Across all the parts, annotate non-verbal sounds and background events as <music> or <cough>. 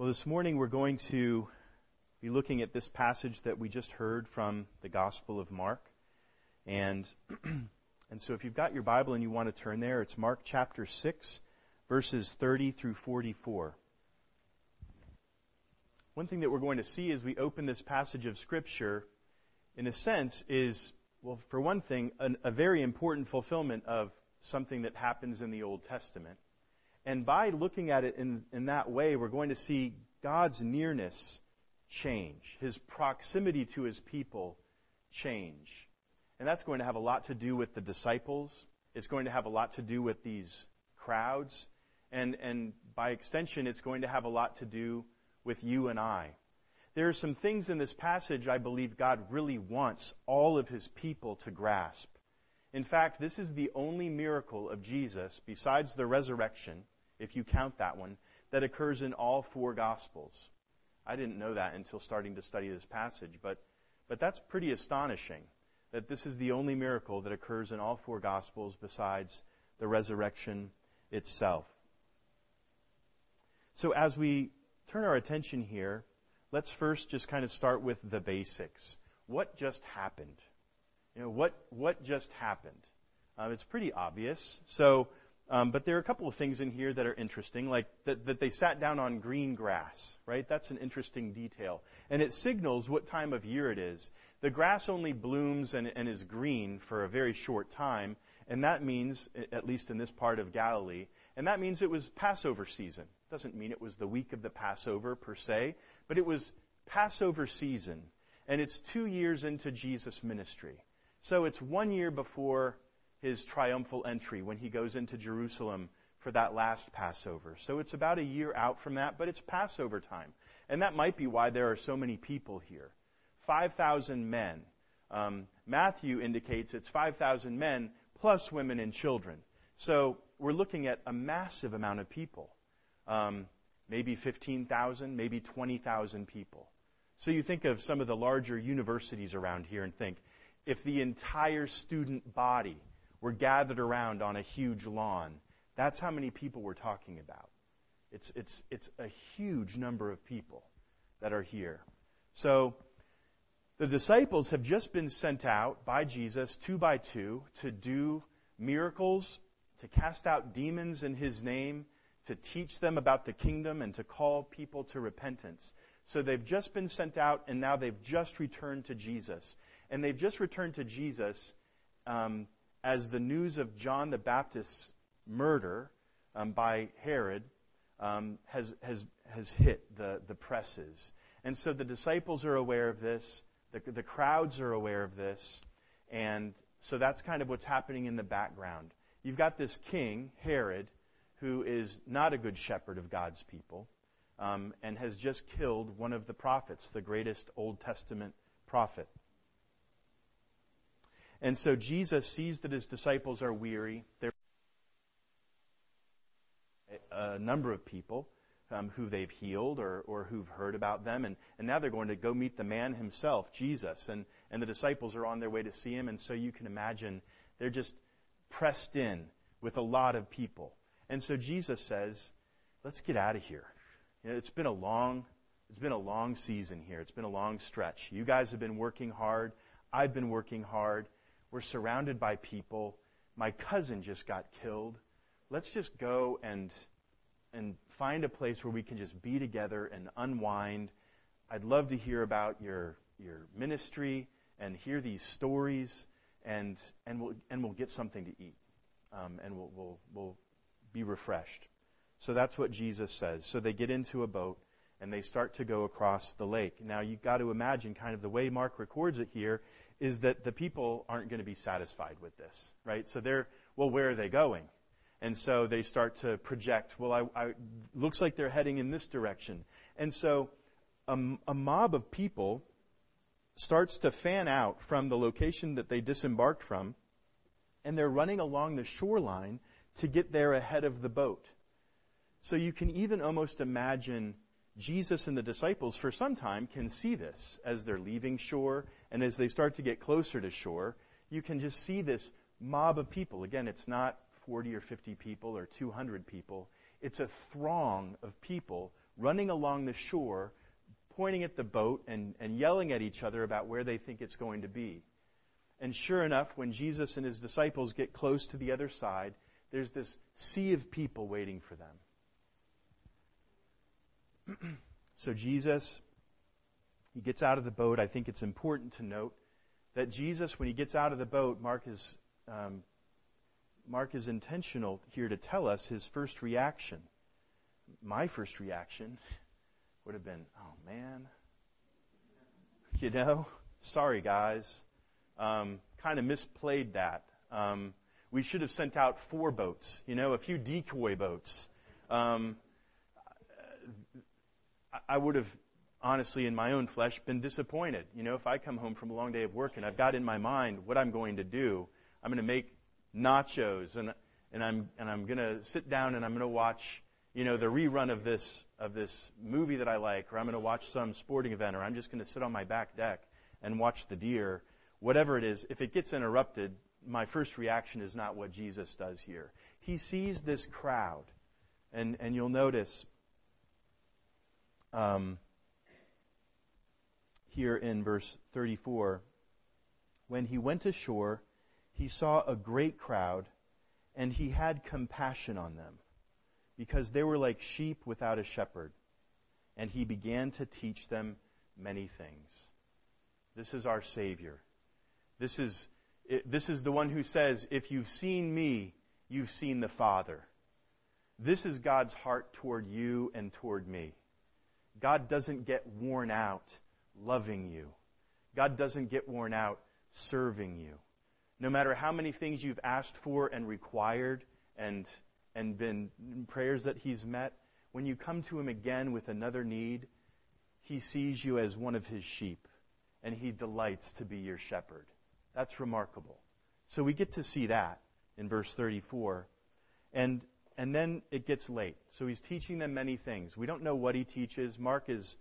Well, this morning we're going to be looking at this passage that we just heard from the Gospel of Mark. And, <clears throat> and so if you've got your Bible and you want to turn there, it's Mark chapter 6, verses 30 through 44. One thing that we're going to see as we open this passage of Scripture, in a sense, is, well, for one thing, an, a very important fulfillment of something that happens in the Old Testament. And by looking at it in, in that way, we're going to see God's nearness change, his proximity to his people change. And that's going to have a lot to do with the disciples. It's going to have a lot to do with these crowds. And, and by extension, it's going to have a lot to do with you and I. There are some things in this passage I believe God really wants all of his people to grasp. In fact, this is the only miracle of Jesus, besides the resurrection, if you count that one, that occurs in all four Gospels. I didn't know that until starting to study this passage, but, but that's pretty astonishing that this is the only miracle that occurs in all four Gospels besides the resurrection itself. So as we turn our attention here, let's first just kind of start with the basics. What just happened? You know, what, what just happened? Um, it's pretty obvious. So um, but there are a couple of things in here that are interesting, like that, that they sat down on green grass, right? That's an interesting detail. And it signals what time of year it is. The grass only blooms and, and is green for a very short time, and that means, at least in this part of Galilee, and that means it was Passover season. Doesn't mean it was the week of the Passover per se, but it was Passover season, and it's two years into Jesus' ministry. So it's one year before his triumphal entry when he goes into Jerusalem for that last Passover. So it's about a year out from that, but it's Passover time. And that might be why there are so many people here 5,000 men. Um, Matthew indicates it's 5,000 men plus women and children. So we're looking at a massive amount of people. Um, maybe 15,000, maybe 20,000 people. So you think of some of the larger universities around here and think if the entire student body were gathered around on a huge lawn. That's how many people we're talking about. It's, it's, it's a huge number of people that are here. So, the disciples have just been sent out by Jesus, two by two, to do miracles, to cast out demons in his name, to teach them about the kingdom, and to call people to repentance. So they've just been sent out, and now they've just returned to Jesus. And they've just returned to Jesus um, as the news of John the Baptist's murder um, by Herod um, has, has, has hit the, the presses. And so the disciples are aware of this, the, the crowds are aware of this, and so that's kind of what's happening in the background. You've got this king, Herod, who is not a good shepherd of God's people um, and has just killed one of the prophets, the greatest Old Testament prophet. And so Jesus sees that his disciples are weary. There are a number of people um, who they've healed or, or who've heard about them. And, and now they're going to go meet the man himself, Jesus. And, and the disciples are on their way to see him. And so you can imagine they're just pressed in with a lot of people. And so Jesus says, let's get out of here. You know, it's been a long, it's been a long season here. It's been a long stretch. You guys have been working hard. I've been working hard. We're surrounded by people. My cousin just got killed. Let's just go and, and find a place where we can just be together and unwind. I'd love to hear about your, your ministry and hear these stories, and, and, we'll, and we'll get something to eat. Um, and we'll, we'll, we'll be refreshed. So that's what Jesus says. So they get into a boat and they start to go across the lake. Now you've got to imagine kind of the way Mark records it here is that the people aren't going to be satisfied with this, right? So they're, well, where are they going? And so they start to project, well, I, I looks like they're heading in this direction. And so a, a mob of people starts to fan out from the location that they disembarked from, and they're running along the shoreline to get there ahead of the boat. So you can even almost imagine Jesus and the disciples, for some time, can see this as they're leaving shore and as they start to get closer to shore. You can just see this mob of people. Again, it's not 40 or 50 people or 200 people, it's a throng of people running along the shore, pointing at the boat and, and yelling at each other about where they think it's going to be. And sure enough, when Jesus and his disciples get close to the other side, there's this sea of people waiting for them. <clears throat> so Jesus, he gets out of the boat. I think it's important to note that Jesus, when he gets out of the boat, Mark is, um, Mark is intentional here to tell us his first reaction. My first reaction would have been, oh man, you know, sorry guys, um, kind of misplayed that. Um, we should have sent out four boats, you know, a few decoy boats. Um, I would have honestly, in my own flesh, been disappointed. You know, if I come home from a long day of work and I've got in my mind what I'm going to do, I'm going to make nachos and and I'm and I'm going to sit down and I'm going to watch, you know, the rerun of this of this movie that I like, or I'm going to watch some sporting event, or I'm just going to sit on my back deck and watch the deer. Whatever it is, if it gets interrupted, my first reaction is not what Jesus does here. He sees this crowd, and and you'll notice. Um, here in verse 34 when he went ashore, he saw a great crowd, and he had compassion on them, because they were like sheep without a shepherd. And he began to teach them many things. This is our Savior. This is, this is the one who says, If you've seen me, you've seen the Father. This is God's heart toward you and toward me. God doesn't get worn out loving you. God doesn't get worn out serving you. No matter how many things you've asked for and required and, and been prayers that He's met, when you come to Him again with another need, He sees you as one of His sheep and He delights to be your shepherd. That's remarkable. So we get to see that in verse 34. And, and then it gets late. So he's teaching them many things. We don't know what he teaches. Mark is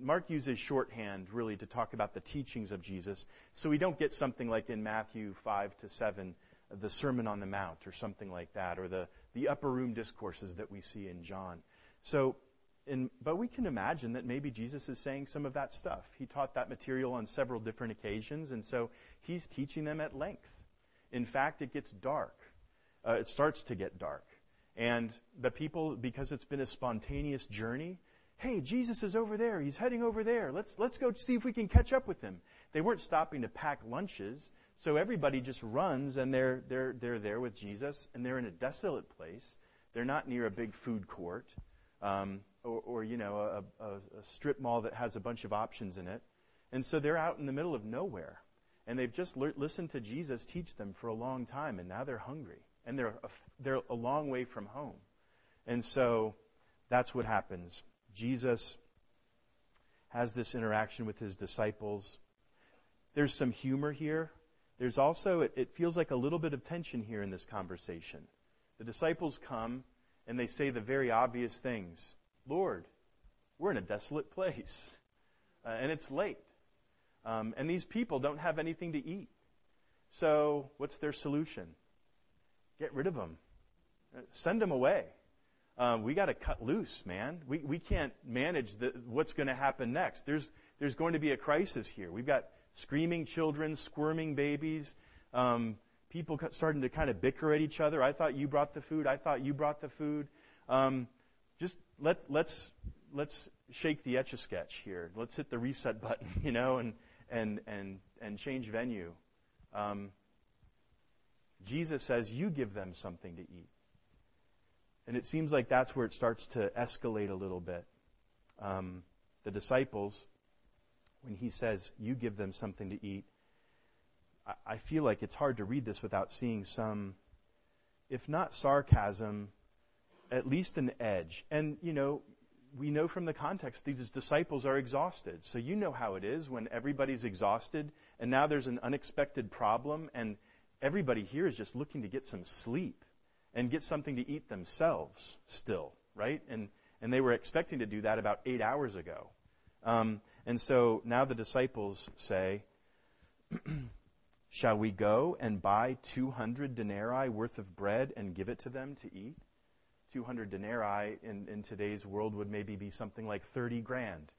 Mark uses shorthand really to talk about the teachings of Jesus, so we don't get something like in Matthew 5 to 7, the Sermon on the Mount or something like that, or the, the upper room discourses that we see in John. So, in, but we can imagine that maybe Jesus is saying some of that stuff. He taught that material on several different occasions, and so he's teaching them at length. In fact, it gets dark. Uh, it starts to get dark. And the people, because it's been a spontaneous journey, hey, Jesus is over there. He's heading over there. Let's, let's go see if we can catch up with him. They weren't stopping to pack lunches. So everybody just runs and they're, they're, they're there with Jesus and they're in a desolate place. They're not near a big food court um, or, or, you know, a, a, a strip mall that has a bunch of options in it. And so they're out in the middle of nowhere. And they've just le- listened to Jesus teach them for a long time, and now they're hungry. And they're a, they're a long way from home. And so that's what happens. Jesus has this interaction with his disciples. There's some humor here. There's also, it, it, feels like a little bit of tension here in this conversation. The disciples come and they say the very obvious things Lord, we're in a desolate place, <laughs> uh, and it's late. Um, and these people don't have anything to eat. So, what's their solution? Get rid of them, uh, send them away. Um, we got to cut loose, man. We, we can't manage the, what's going to happen next. There's, there's going to be a crisis here. We've got screaming children, squirming babies, um, people starting to kind of bicker at each other. I thought you brought the food. I thought you brought the food. Um, just let, let's, let's shake the etch a sketch here. Let's hit the reset <laughs> button, you know, and, and, and, and change venue. Um, Jesus says, You give them something to eat. And it seems like that's where it starts to escalate a little bit. Um, the disciples, when he says, You give them something to eat, I, I feel like it's hard to read this without seeing some, if not sarcasm, at least an edge. And, you know, we know from the context these disciples are exhausted. So you know how it is when everybody's exhausted and now there's an unexpected problem and everybody here is just looking to get some sleep and get something to eat themselves still, right? And, and they were expecting to do that about eight hours ago. Um, and so now the disciples say, <clears throat> Shall we go and buy 200 denarii worth of bread and give it to them to eat? 200 denarii in, in today's world would maybe be something like 30 grand.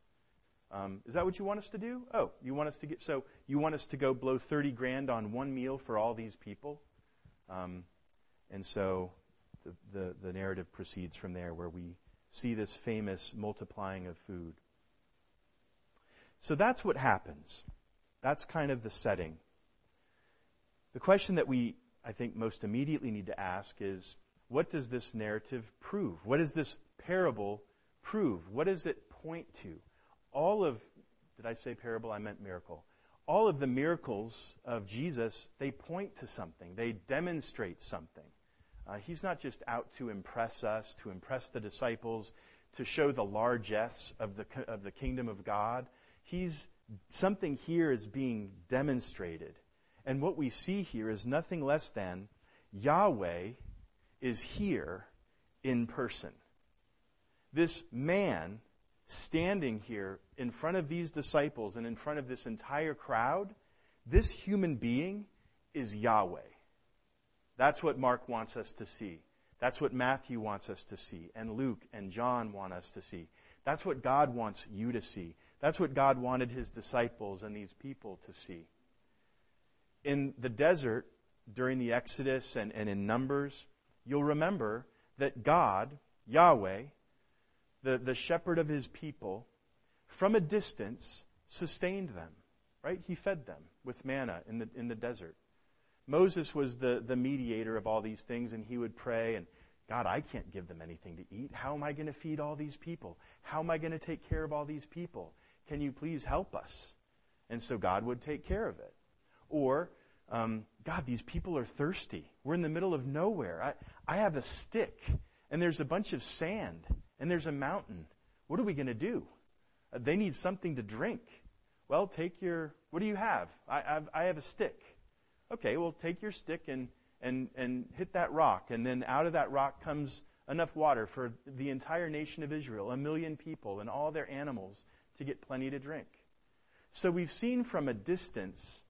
Um, is that what you want us to do? Oh, you want us to get so you want us to go blow 30 grand on one meal for all these people? Um, and so the, the, the narrative proceeds from there where we see this famous multiplying of food. So that's what happens. That's kind of the setting. The question that we, I think, most immediately need to ask is what does this narrative prove? What does this parable prove? What does it point to? All of, did I say parable? I meant miracle. All of the miracles of Jesus, they point to something, they demonstrate something. Uh, he's not just out to impress us, to impress the disciples, to show the largesse of the, of the kingdom of God. He's, something here is being demonstrated. And what we see here is nothing less than Yahweh is here in person. This man standing here in front of these disciples and in front of this entire crowd, this human being is Yahweh. That's what Mark wants us to see. That's what Matthew wants us to see, and Luke and John want us to see. That's what God wants you to see. That's what God wanted his disciples and these people to see. In the desert, during the Exodus and, and in Numbers, you'll remember that God, Yahweh, the, the shepherd of his people, from a distance sustained them, right? He fed them with manna in the, in the desert. Moses was the, the mediator of all these things, and he would pray, and God, I can't give them anything to eat. How am I going to feed all these people? How am I going to take care of all these people? Can you please help us? And so God would take care of it. Or, um, God, these people are thirsty. We're in the middle of nowhere. I, I have a stick, and there's a bunch of sand, and there's a mountain. What are we going to do? Uh, they need something to drink. Well, take your, what do you have? I, I've, I have a stick. Okay, well, take your stick and, and, and hit that rock, and then out of that rock comes enough water for the entire nation of Israel, a million people, and all their animals to get plenty to drink. So we've seen from a distance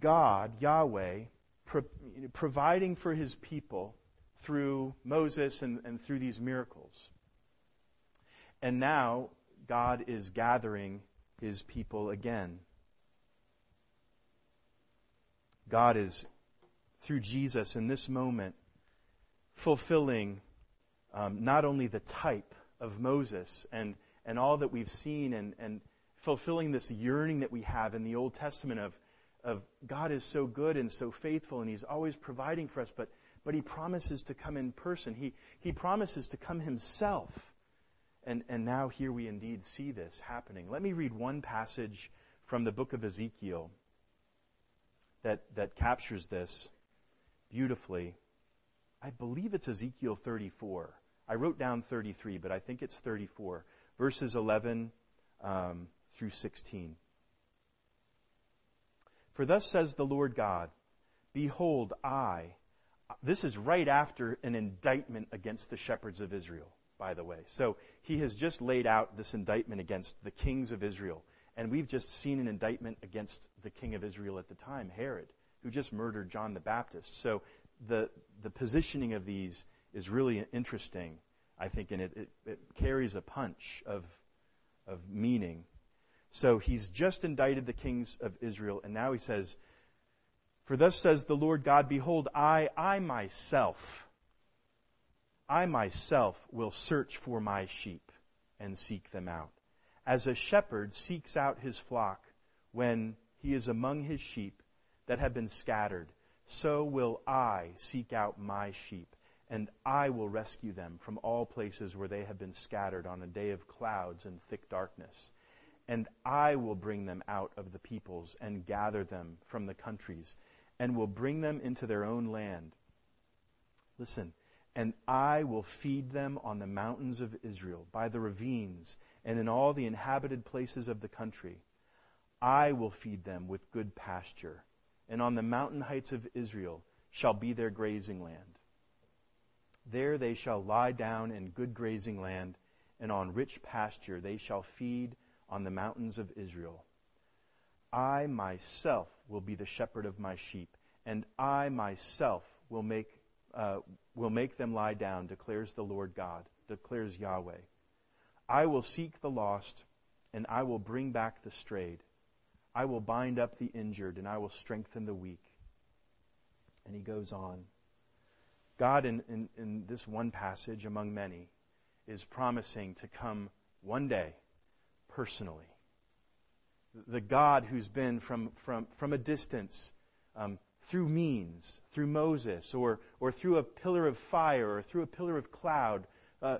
God, Yahweh, pro- providing for his people through Moses and, and through these miracles. And now God is gathering his people again. God is, through Jesus in this moment, fulfilling um, not only the type of Moses and, and all that we've seen and, and fulfilling this yearning that we have in the Old Testament of, of God is so good and so faithful and He's always providing for us, but, but He promises to come in person. He, he promises to come Himself. And, and now here we indeed see this happening. Let me read one passage from the book of Ezekiel that, that captures this beautifully. I believe it's Ezekiel 34. I wrote down 33, but I think it's 34, verses 11 um, through 16. For thus says the Lord God Behold, I. This is right after an indictment against the shepherds of Israel, by the way. So he has just laid out this indictment against the kings of Israel. And we've just seen an indictment against the king of Israel at the time, Herod, who just murdered John the Baptist. So the, the positioning of these is really interesting, I think, and it, it, it carries a punch of, of meaning. So he's just indicted the kings of Israel, and now he says, For thus says the Lord God, Behold, I, I myself, I myself will search for my sheep and seek them out as a shepherd seeks out his flock when he is among his sheep that have been scattered, so will I seek out my sheep, and I will rescue them from all places where they have been scattered on a day of clouds and thick darkness. And I will bring them out of the peoples and gather them from the countries, and will bring them into their own land. Listen, and I will feed them on the mountains of Israel, by the ravines and in all the inhabited places of the country. I will feed them with good pasture, and on the mountain heights of Israel shall be their grazing land. There they shall lie down in good grazing land, and on rich pasture they shall feed on the mountains of Israel. I myself will be the shepherd of my sheep, and I myself will make uh, will make them lie down, declares the Lord God, declares Yahweh. I will seek the lost, and I will bring back the strayed. I will bind up the injured, and I will strengthen the weak. And he goes on. God, in, in, in this one passage among many, is promising to come one day personally. The God who's been from, from, from a distance um, through means, through Moses, or, or through a pillar of fire, or through a pillar of cloud, uh,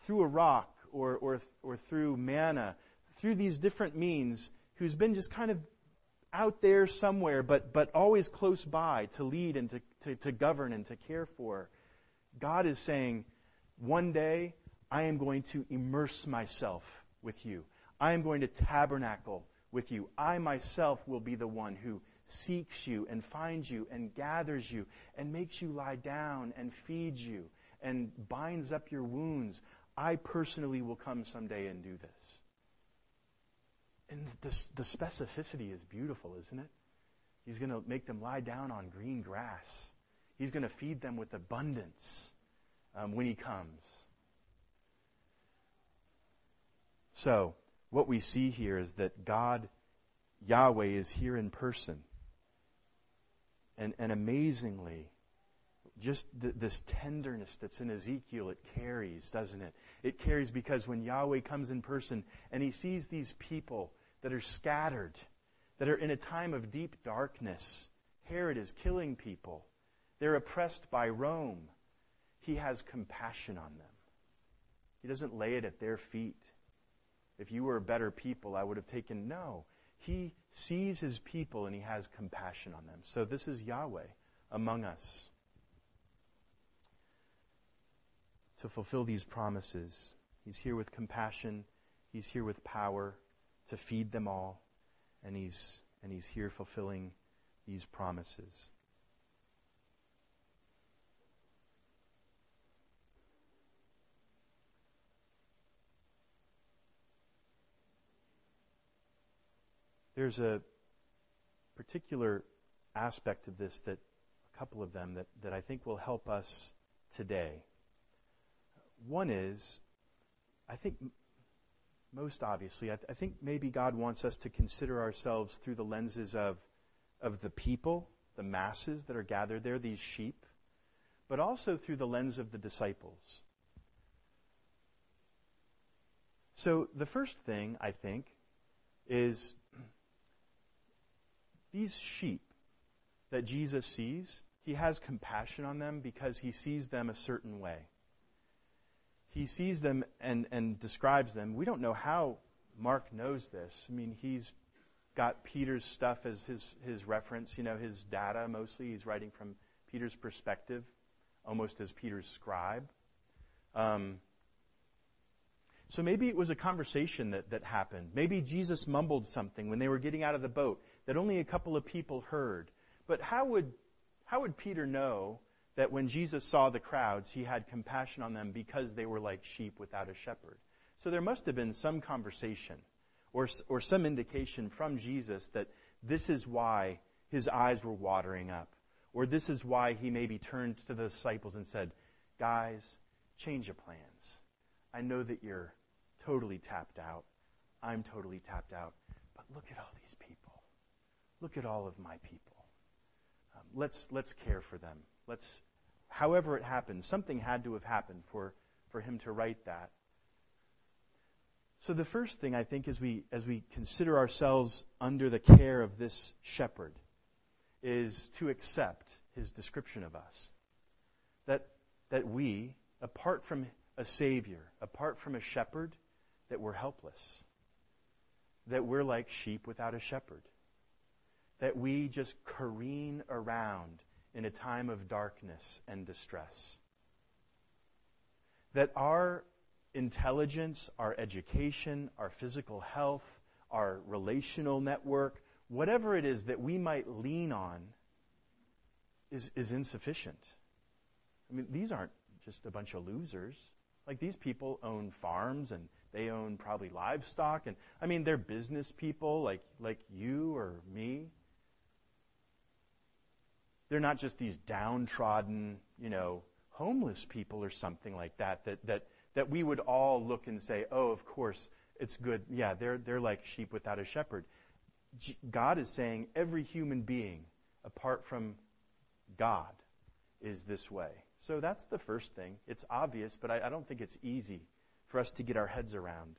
through a rock, or, or, or through manna, through these different means, who's been just kind of out there somewhere, but, but always close by to lead and to, to, to govern and to care for. God is saying, one day I am going to immerse myself with you. I am going to tabernacle with you. I myself will be the one who seeks you and finds you and gathers you and makes you lie down and feeds you and binds up your wounds. I personally will come someday and do this. And this, the specificity is beautiful, isn't it? He's going to make them lie down on green grass. He's going to feed them with abundance um, when he comes. So, what we see here is that God, Yahweh, is here in person. And, and amazingly, just th- this tenderness that's in Ezekiel, it carries, doesn't it? It carries because when Yahweh comes in person and he sees these people that are scattered, that are in a time of deep darkness, Herod is killing people, they're oppressed by Rome, he has compassion on them. He doesn't lay it at their feet. If you were a better people, I would have taken. No. He sees his people and he has compassion on them. So this is Yahweh among us to fulfill these promises. He's here with compassion, he's here with power to feed them all, and he's and he's here fulfilling these promises. There's a particular aspect of this that, a couple of them, that, that I think will help us today. One is, I think most obviously, I, th- I, think maybe God wants us to consider ourselves through the lenses of, of the people, the masses that are gathered there, these sheep, but also through the lens of the disciples. So the first thing, I think, is these sheep that Jesus sees, he has compassion on them because he sees them a certain way. He sees them and, and describes them. We don't know how Mark knows this. I mean, he's got Peter's stuff as his, his reference, you know, his data mostly. He's writing from Peter's perspective, almost as Peter's scribe. Um, so maybe it was a conversation that, that happened. Maybe Jesus mumbled something when they were getting out of the boat that only a couple of people heard. But how would, how would Peter know that when Jesus saw the crowds, he had compassion on them because they were like sheep without a shepherd? So there must have been some conversation or, or some indication from Jesus that this is why his eyes were watering up. Or this is why he maybe turned to the disciples and said, Guys, change your plans. I know that you're totally tapped out. I'm totally tapped out. But look at all these people. Look at all of my people. Um, let's, let's care for them. Let's, however it happened, something had to have happened for, for him to write that. So the first thing I think as we, as we consider ourselves under the care of this shepherd is to accept his description of us. That, that we, apart from a Savior, apart from a shepherd, that we're helpless. That we're like sheep without a shepherd that we just careen around in a time of darkness and distress. That our intelligence, our education, our physical health, our relational network, whatever it is that we might lean on, is, is insufficient. I mean, these aren't just a bunch of losers. Like, these people own farms and they own probably livestock. And, I mean, they're business people like, like you or me. They're not just these downtrodden, you know, homeless people or something like that, that, that, that we would all look and say, oh, of course, it's good. Yeah, they're, they're like sheep without a shepherd. God is saying every human being, apart from God, is this way. So that's the first thing. It's obvious, but I, I don't think it's easy for us to get our heads around.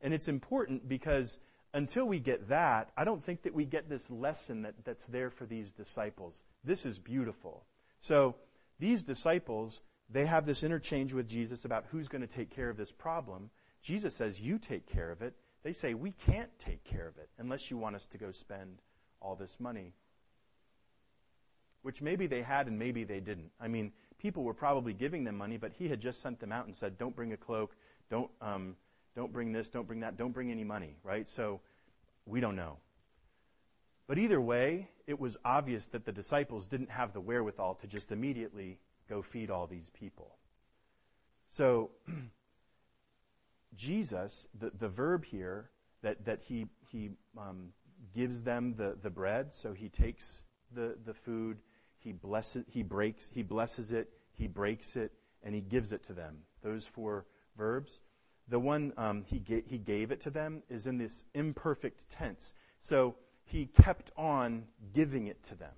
And it's important because until we get that, I don't think that we get this lesson that, that's there for these disciples. This is beautiful. So these disciples, they have this interchange with Jesus about who's going to take care of this problem. Jesus says, You take care of it. They say, We can't take care of it unless you want us to go spend all this money. Which maybe they had and maybe they didn't. I mean, people were probably giving them money, but he had just sent them out and said, Don't bring a cloak, don't, um, don't bring this, don't bring that, don't bring any money, right? So we don't know. But either way, it was obvious that the disciples didn't have the wherewithal to just immediately go feed all these people. So, <clears throat> Jesus, the, the verb here, that, that he, he um, gives them the, the bread, so he takes the, the food, he blesses, he breaks, he blesses it, he breaks it, and he gives it to them. Those four verbs. The one um, he, ga- he gave it to them is in this imperfect tense. So he kept on giving it to them.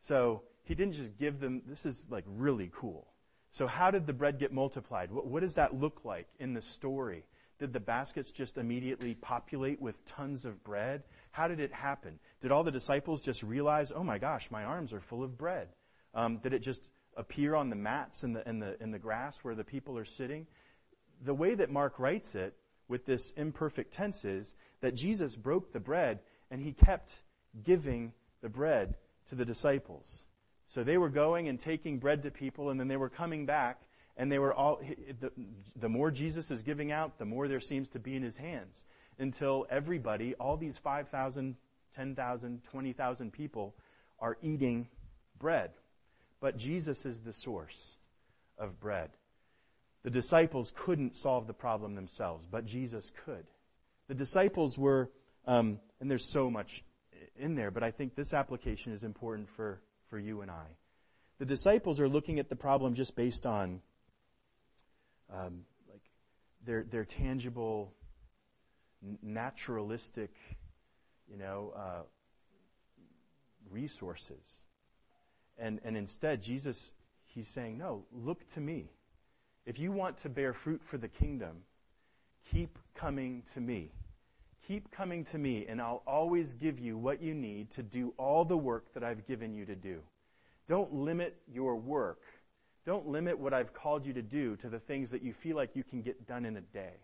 So he didn't just give them, this is like really cool. So, how did the bread get multiplied? What, what, does that look like in the story? Did the baskets just immediately populate with tons of bread? How did it happen? Did all the disciples just realize, oh my gosh, my arms are full of bread? Um, did it just appear on the mats in the, in, the, in the grass where the people are sitting? The way that Mark writes it with this imperfect tense is that Jesus broke the bread and he kept giving the bread to the disciples. So they were going and taking bread to people, and then they were coming back, and they were all. The, the more Jesus is giving out, the more there seems to be in his hands, until everybody, all these 5,000, 10,000, 20,000 people, are eating bread. But Jesus is the source of bread. The disciples couldn't solve the problem themselves, but Jesus could. The disciples were um, and there's so much in there, but I think this application is important for, for you and I. The disciples are looking at the problem just based on um, like their, their tangible, naturalistic, you know, uh, resources. And, and instead, Jesus, he's saying, no, look to me. If you want to bear fruit for the kingdom, keep coming to me. Keep coming to me, and I'll always give you what you need to do all the work that I've given you to do. Don't limit your work. Don't limit what I've called you to do to the things that you feel like you can get done in a day.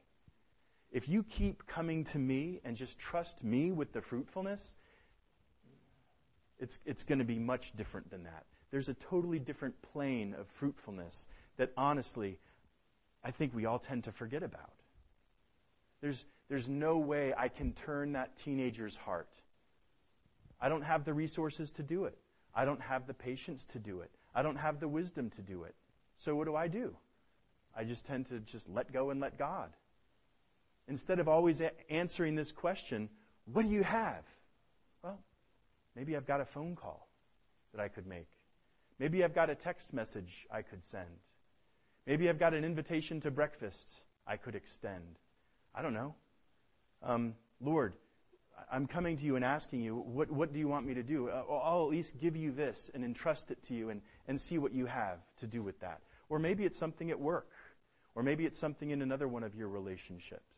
If you keep coming to me and just trust me with the fruitfulness, it's, it's going to be much different than that. There's a totally different plane of fruitfulness that honestly, I think we all tend to forget about. There's, there's no way I can turn that teenager's heart. I don't have the resources to do it. I don't have the patience to do it. I don't have the wisdom to do it. So what do I do? I just tend to just let go and let God. Instead of always a- answering this question, what do you have? Well, maybe I've got a phone call that I could make. Maybe I've got a text message I could send. Maybe I've got an invitation to breakfast I could extend. I don't know. Um, Lord, I'm coming to you and asking you, what, what do you want me to do? Uh, I'll at least give you this and entrust it to you and, and see what you have to do with that. Or maybe it's something at work. Or maybe it's something in another one of your relationships.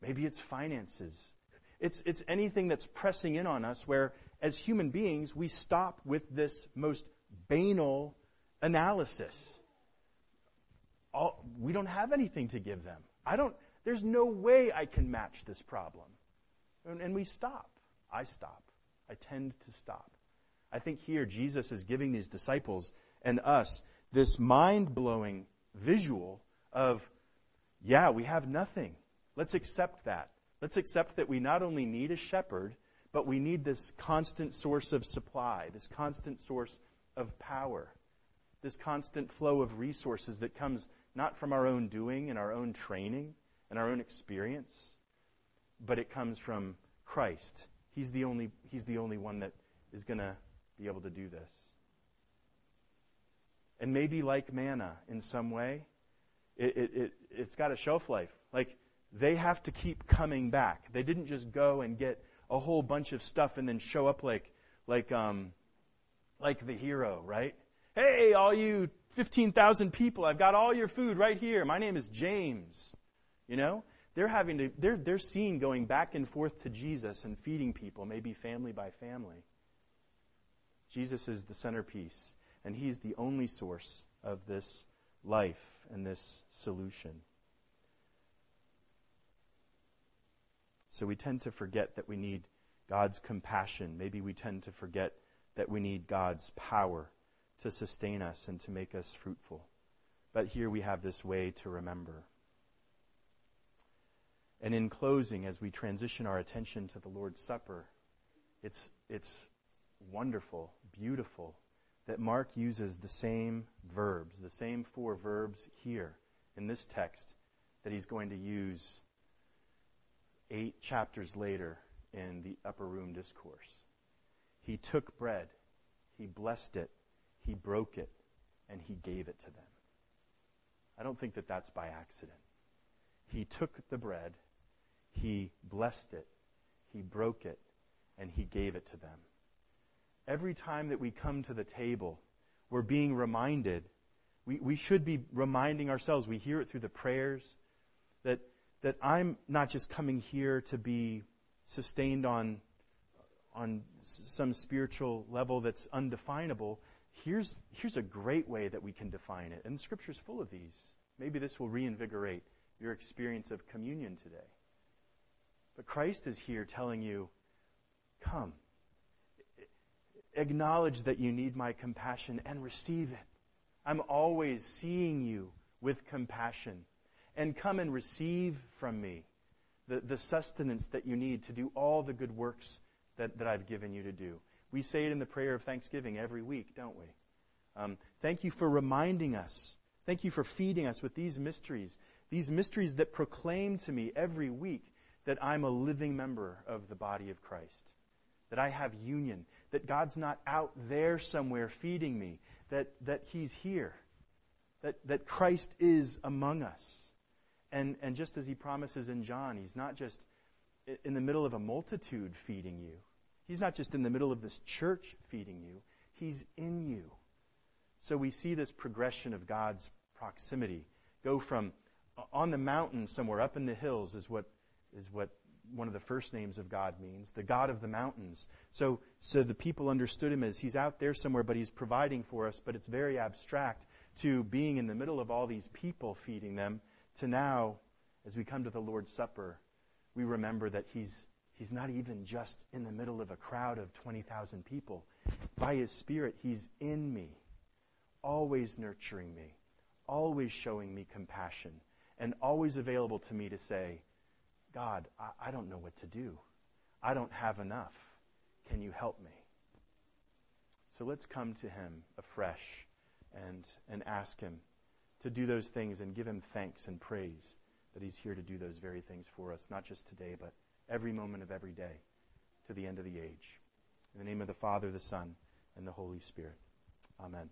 Maybe it's finances. It's, it's anything that's pressing in on us where, as human beings, we stop with this most banal analysis. Don't have anything to give them. I don't, there's no way I can match this problem. And, and we stop. I stop. I tend to stop. I think here Jesus is giving these disciples and us this mind blowing visual of, yeah, we have nothing. Let's accept that. Let's accept that we not only need a shepherd, but we need this constant source of supply, this constant source of power, this constant flow of resources that comes not from our own doing and our own training, and our own experience, but it comes from Christ. He's the only, he's the only one that is going to be able to do this. And maybe like manna in some way, it, it, it, it's got a shelf life. Like, they have to keep coming back. They didn't just go and get a whole bunch of stuff and then show up like, like, um, like the hero, right? Hey, all you 15,000 people, I've got all your food right here. My name is James. You know? They're having to, they're, they're seen going back and forth to Jesus and feeding people, maybe family by family. Jesus is the centerpiece, and He's the only source of this life and this solution. So we tend to forget that we need God's compassion. Maybe we tend to forget that we need God's power to sustain us and to make us fruitful. But here we have this way to remember. And in closing, as we transition our attention to the Lord's Supper, it's, it's wonderful, beautiful that Mark uses the same verbs, the same four verbs here in this text that he's going to use eight chapters later in the upper room discourse. He took bread, he blessed it, he broke it, and he gave it to them. I don't think that that's by accident. He took the bread, he blessed it, he broke it, and he gave it to them. Every time that we come to the table, we're being reminded. We, we should be reminding ourselves. We hear it through the prayers that, that I'm not just coming here to be sustained on, on some spiritual level that's undefinable. Here's, here's a great way that we can define it. And the scripture's full of these. Maybe this will reinvigorate your experience of communion today. But Christ is here telling you, come. Acknowledge that you need my compassion and receive it. I'm always seeing you with compassion. And come and receive from me the, the sustenance that you need to do all the good works that, that I've given you to do. We say it in the prayer of thanksgiving every week, don't we? Um, thank you for reminding us. Thank you for feeding us with these mysteries, these mysteries that proclaim to me every week that I'm a living member of the body of Christ, that I have union, that God's not out there somewhere feeding me, that, that He's here, that, that Christ is among us. And, and just as He promises in John, He's not just in the middle of a multitude feeding you, He's not just in the middle of this church feeding you, He's in you. So we see this progression of God's proximity go from uh, on the mountain somewhere up in the hills is what is what one of the first names of God means, the God of the mountains. So, so the people understood him as he's out there somewhere, but he's providing for us, but it's very abstract to being in the middle of all these people feeding them, to now, as we come to the Lord's Supper, we remember that he's, he's not even just in the middle of a crowd of 20,000 people. By his Spirit, he's in me, always nurturing me, always showing me compassion, and always available to me to say, God, I, I don't know what to do. I don't have enough. Can you help me? So let's come to him afresh and, and ask him to do those things and give him thanks and praise that he's here to do those very things for us, not just today, but every moment of every day to the end of the age. In the name of the Father, the Son, and the Holy Spirit. Amen.